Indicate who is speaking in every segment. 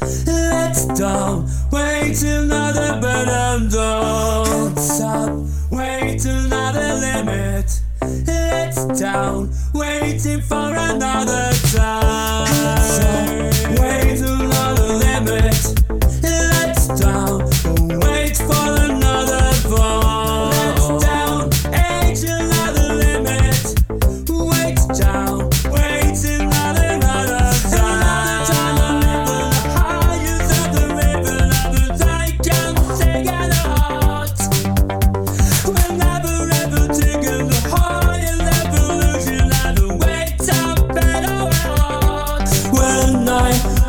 Speaker 1: Let's don't wait another burden don't stop wait another limit. Let's down. Waiting for another time.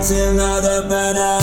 Speaker 1: It's another banana.